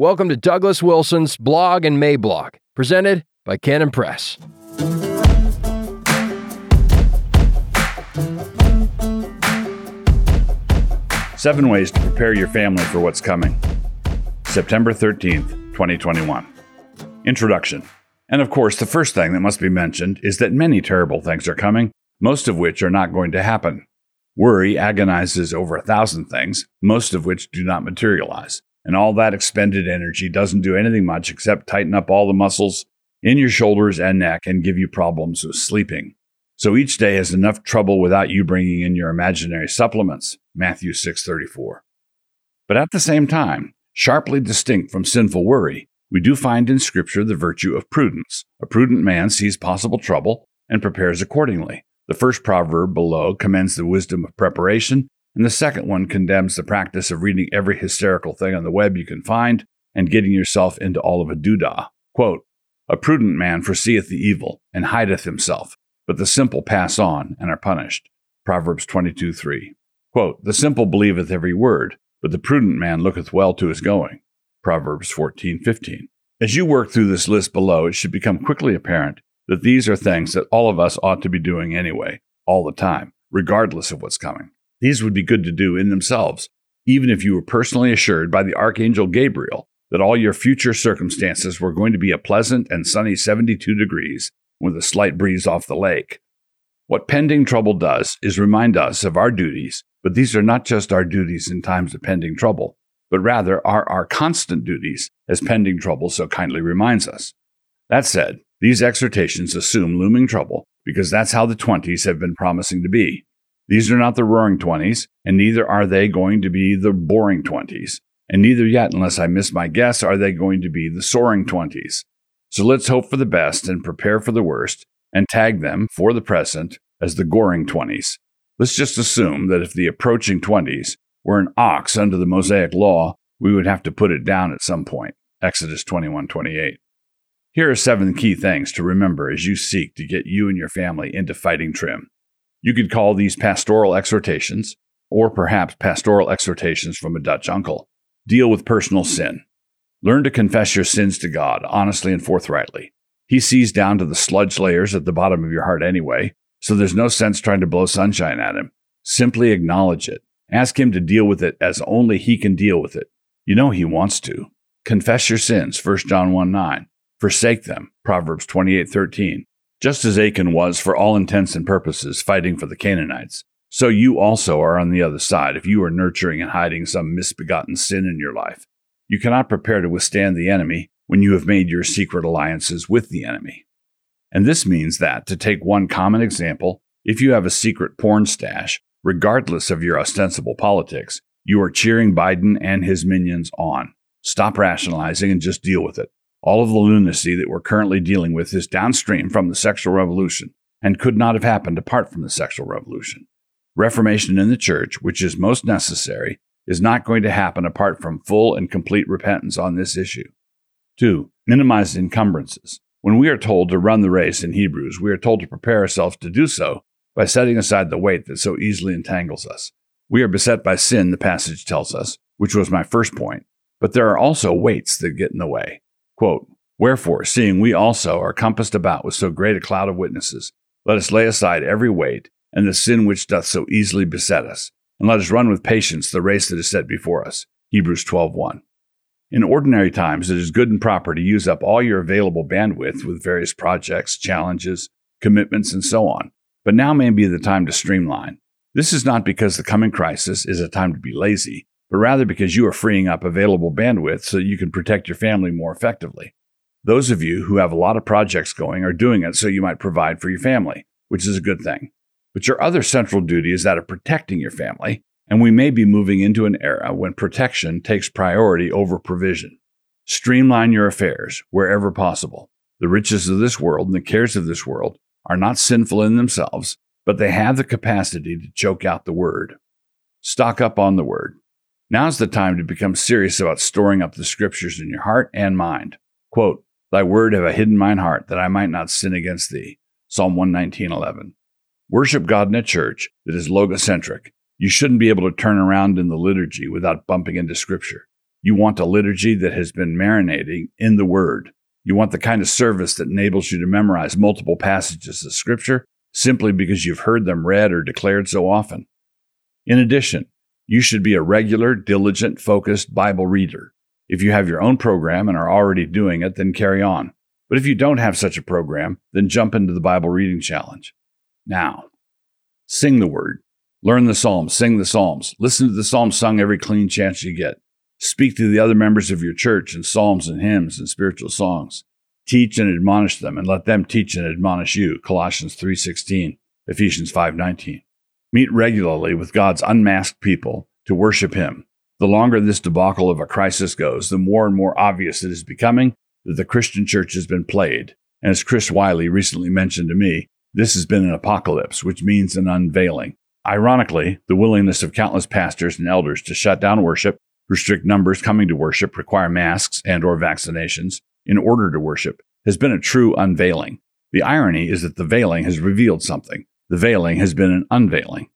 Welcome to Douglas Wilson's Blog and Mablog, presented by Canon Press. Seven ways to prepare your family for what's coming. September 13th, 2021. Introduction. And of course, the first thing that must be mentioned is that many terrible things are coming, most of which are not going to happen. Worry agonizes over a thousand things, most of which do not materialize. And all that expended energy doesn't do anything much except tighten up all the muscles in your shoulders and neck and give you problems with sleeping. So each day has enough trouble without you bringing in your imaginary supplements. Matthew 6:34. But at the same time, sharply distinct from sinful worry, we do find in scripture the virtue of prudence. A prudent man sees possible trouble and prepares accordingly. The first proverb below commends the wisdom of preparation, and the second one condemns the practice of reading every hysterical thing on the web you can find and getting yourself into all of a doodah. Quote, A prudent man foreseeth the evil and hideth himself, but the simple pass on and are punished. Proverbs 22 3. Quote, The simple believeth every word, but the prudent man looketh well to his going. Proverbs 14 15. As you work through this list below, it should become quickly apparent that these are things that all of us ought to be doing anyway, all the time, regardless of what's coming. These would be good to do in themselves, even if you were personally assured by the Archangel Gabriel that all your future circumstances were going to be a pleasant and sunny 72 degrees with a slight breeze off the lake. What pending trouble does is remind us of our duties, but these are not just our duties in times of pending trouble, but rather are our constant duties, as pending trouble so kindly reminds us. That said, these exhortations assume looming trouble because that's how the 20s have been promising to be. These are not the roaring 20s, and neither are they going to be the boring 20s. And neither yet, unless I miss my guess, are they going to be the soaring 20s. So let's hope for the best and prepare for the worst and tag them, for the present, as the goring 20s. Let's just assume that if the approaching 20s were an ox under the Mosaic law, we would have to put it down at some point. Exodus 21:28. Here are seven key things to remember as you seek to get you and your family into fighting trim. You could call these pastoral exhortations, or perhaps pastoral exhortations from a Dutch uncle. Deal with personal sin. Learn to confess your sins to God honestly and forthrightly. He sees down to the sludge layers at the bottom of your heart anyway, so there's no sense trying to blow sunshine at him. Simply acknowledge it. Ask him to deal with it as only he can deal with it. You know he wants to. Confess your sins, 1 John 1 9. Forsake them, Proverbs 28 13. Just as Achan was, for all intents and purposes, fighting for the Canaanites, so you also are on the other side if you are nurturing and hiding some misbegotten sin in your life. You cannot prepare to withstand the enemy when you have made your secret alliances with the enemy. And this means that, to take one common example, if you have a secret porn stash, regardless of your ostensible politics, you are cheering Biden and his minions on. Stop rationalizing and just deal with it. All of the lunacy that we're currently dealing with is downstream from the sexual revolution and could not have happened apart from the sexual revolution. Reformation in the church, which is most necessary, is not going to happen apart from full and complete repentance on this issue. Two, minimize encumbrances. When we are told to run the race in Hebrews, we are told to prepare ourselves to do so by setting aside the weight that so easily entangles us. We are beset by sin, the passage tells us, which was my first point, but there are also weights that get in the way. Quote, Wherefore, seeing we also are compassed about with so great a cloud of witnesses, let us lay aside every weight and the sin which doth so easily beset us, and let us run with patience the race that is set before us. Hebrews 12:1. In ordinary times, it is good and proper to use up all your available bandwidth with various projects, challenges, commitments, and so on. But now may be the time to streamline. This is not because the coming crisis is a time to be lazy, but rather because you are freeing up available bandwidth so you can protect your family more effectively. Those of you who have a lot of projects going are doing it so you might provide for your family, which is a good thing. But your other central duty is that of protecting your family, and we may be moving into an era when protection takes priority over provision. Streamline your affairs wherever possible. The riches of this world and the cares of this world are not sinful in themselves, but they have the capacity to choke out the word. Stock up on the word. Now's the time to become serious about storing up the scriptures in your heart and mind. Quote, Thy word have I hidden mine heart that I might not sin against thee. Psalm 119:11. Worship God in a church that is logocentric. You shouldn't be able to turn around in the liturgy without bumping into Scripture. You want a liturgy that has been marinating in the Word. You want the kind of service that enables you to memorize multiple passages of Scripture simply because you've heard them read or declared so often. In addition, you should be a regular, diligent, focused Bible reader. If you have your own program and are already doing it, then carry on. But if you don't have such a program, then jump into the Bible reading challenge. Now, sing the word, learn the Psalms, sing the Psalms, listen to the Psalms sung every clean chance you get. Speak to the other members of your church in psalms and hymns and spiritual songs. Teach and admonish them and let them teach and admonish you. Colossians 3:16, Ephesians 5:19. Meet regularly with God's unmasked people to worship him. The longer this debacle of a crisis goes, the more and more obvious it is becoming that the Christian church has been played. And as Chris Wiley recently mentioned to me, this has been an apocalypse, which means an unveiling. Ironically, the willingness of countless pastors and elders to shut down worship, restrict numbers coming to worship, require masks and or vaccinations in order to worship has been a true unveiling. The irony is that the veiling has revealed something. The veiling has been an unveiling.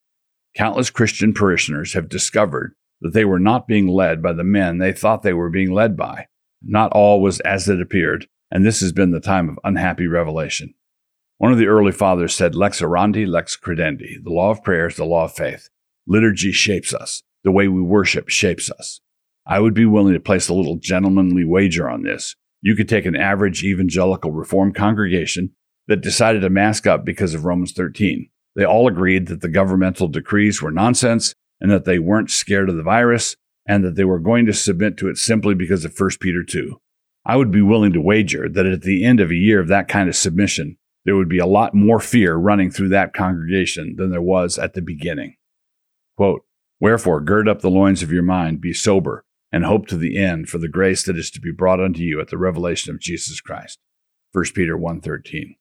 Countless Christian parishioners have discovered that they were not being led by the men they thought they were being led by. Not all was as it appeared, and this has been the time of unhappy revelation. One of the early fathers said, Lex orandi, lex credendi. The law of prayer is the law of faith. Liturgy shapes us. The way we worship shapes us. I would be willing to place a little gentlemanly wager on this. You could take an average evangelical reformed congregation that decided to mask up because of Romans 13. They all agreed that the governmental decrees were nonsense and that they weren't scared of the virus and that they were going to submit to it simply because of 1 Peter 2. I would be willing to wager that at the end of a year of that kind of submission, there would be a lot more fear running through that congregation than there was at the beginning. Quote, Wherefore, gird up the loins of your mind, be sober, and hope to the end for the grace that is to be brought unto you at the revelation of Jesus Christ. 1 Peter 1.13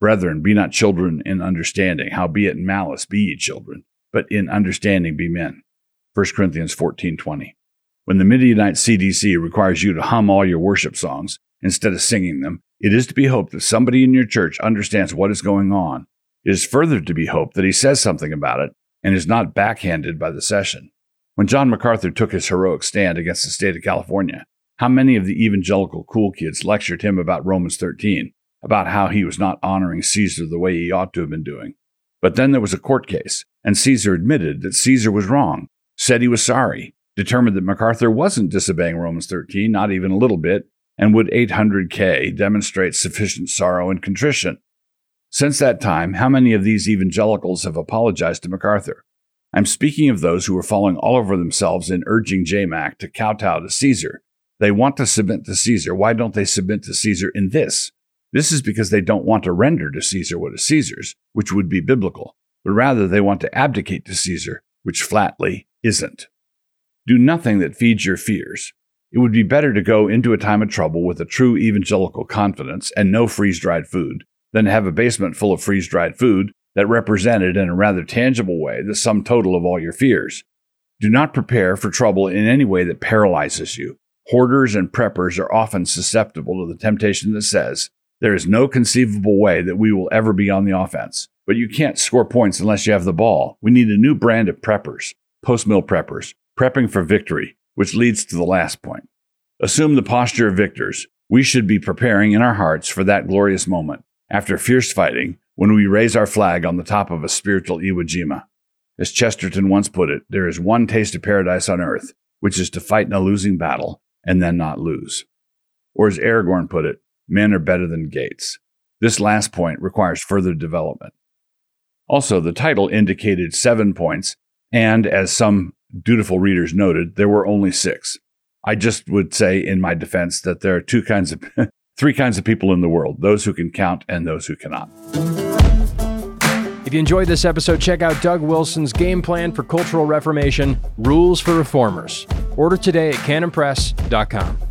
Brethren, be not children in understanding, howbeit in malice be ye children, but in understanding be men. 1 Corinthians 14:20. When the Midianite CDC requires you to hum all your worship songs instead of singing them, it is to be hoped that somebody in your church understands what is going on. It is further to be hoped that he says something about it and is not backhanded by the session. When John MacArthur took his heroic stand against the state of California, how many of the evangelical cool kids lectured him about Romans 13, about how he was not honoring Caesar the way he ought to have been doing? But then there was a court case, and Caesar admitted that Caesar was wrong said he was sorry, determined that MacArthur wasn't disobeying Romans 13, not even a little bit, and would 800K demonstrate sufficient sorrow and contrition. Since that time, how many of these evangelicals have apologized to MacArthur? I'm speaking of those who are falling all over themselves in urging JMAC to kowtow to Caesar. They want to submit to Caesar. Why don't they submit to Caesar in this? This is because they don't want to render to Caesar what is Caesar's, which would be biblical, but rather they want to abdicate to Caesar, which flatly isn't. Do nothing that feeds your fears. It would be better to go into a time of trouble with a true evangelical confidence and no freeze dried food than to have a basement full of freeze dried food that represented in a rather tangible way the sum total of all your fears. Do not prepare for trouble in any way that paralyzes you. Hoarders and preppers are often susceptible to the temptation that says, there is no conceivable way that we will ever be on the offense. But you can't score points unless you have the ball. We need a new brand of preppers post mill preppers, prepping for victory, which leads to the last point. Assume the posture of victors. We should be preparing in our hearts for that glorious moment, after fierce fighting, when we raise our flag on the top of a spiritual Iwo Jima. As Chesterton once put it, there is one taste of paradise on earth, which is to fight in a losing battle and then not lose. Or as Aragorn put it, men are better than gates. This last point requires further development. Also, the title indicated seven points and as some dutiful readers noted, there were only six. I just would say in my defense that there are two kinds of, three kinds of people in the world those who can count and those who cannot. If you enjoyed this episode, check out Doug Wilson's game plan for cultural reformation Rules for Reformers. Order today at canonpress.com.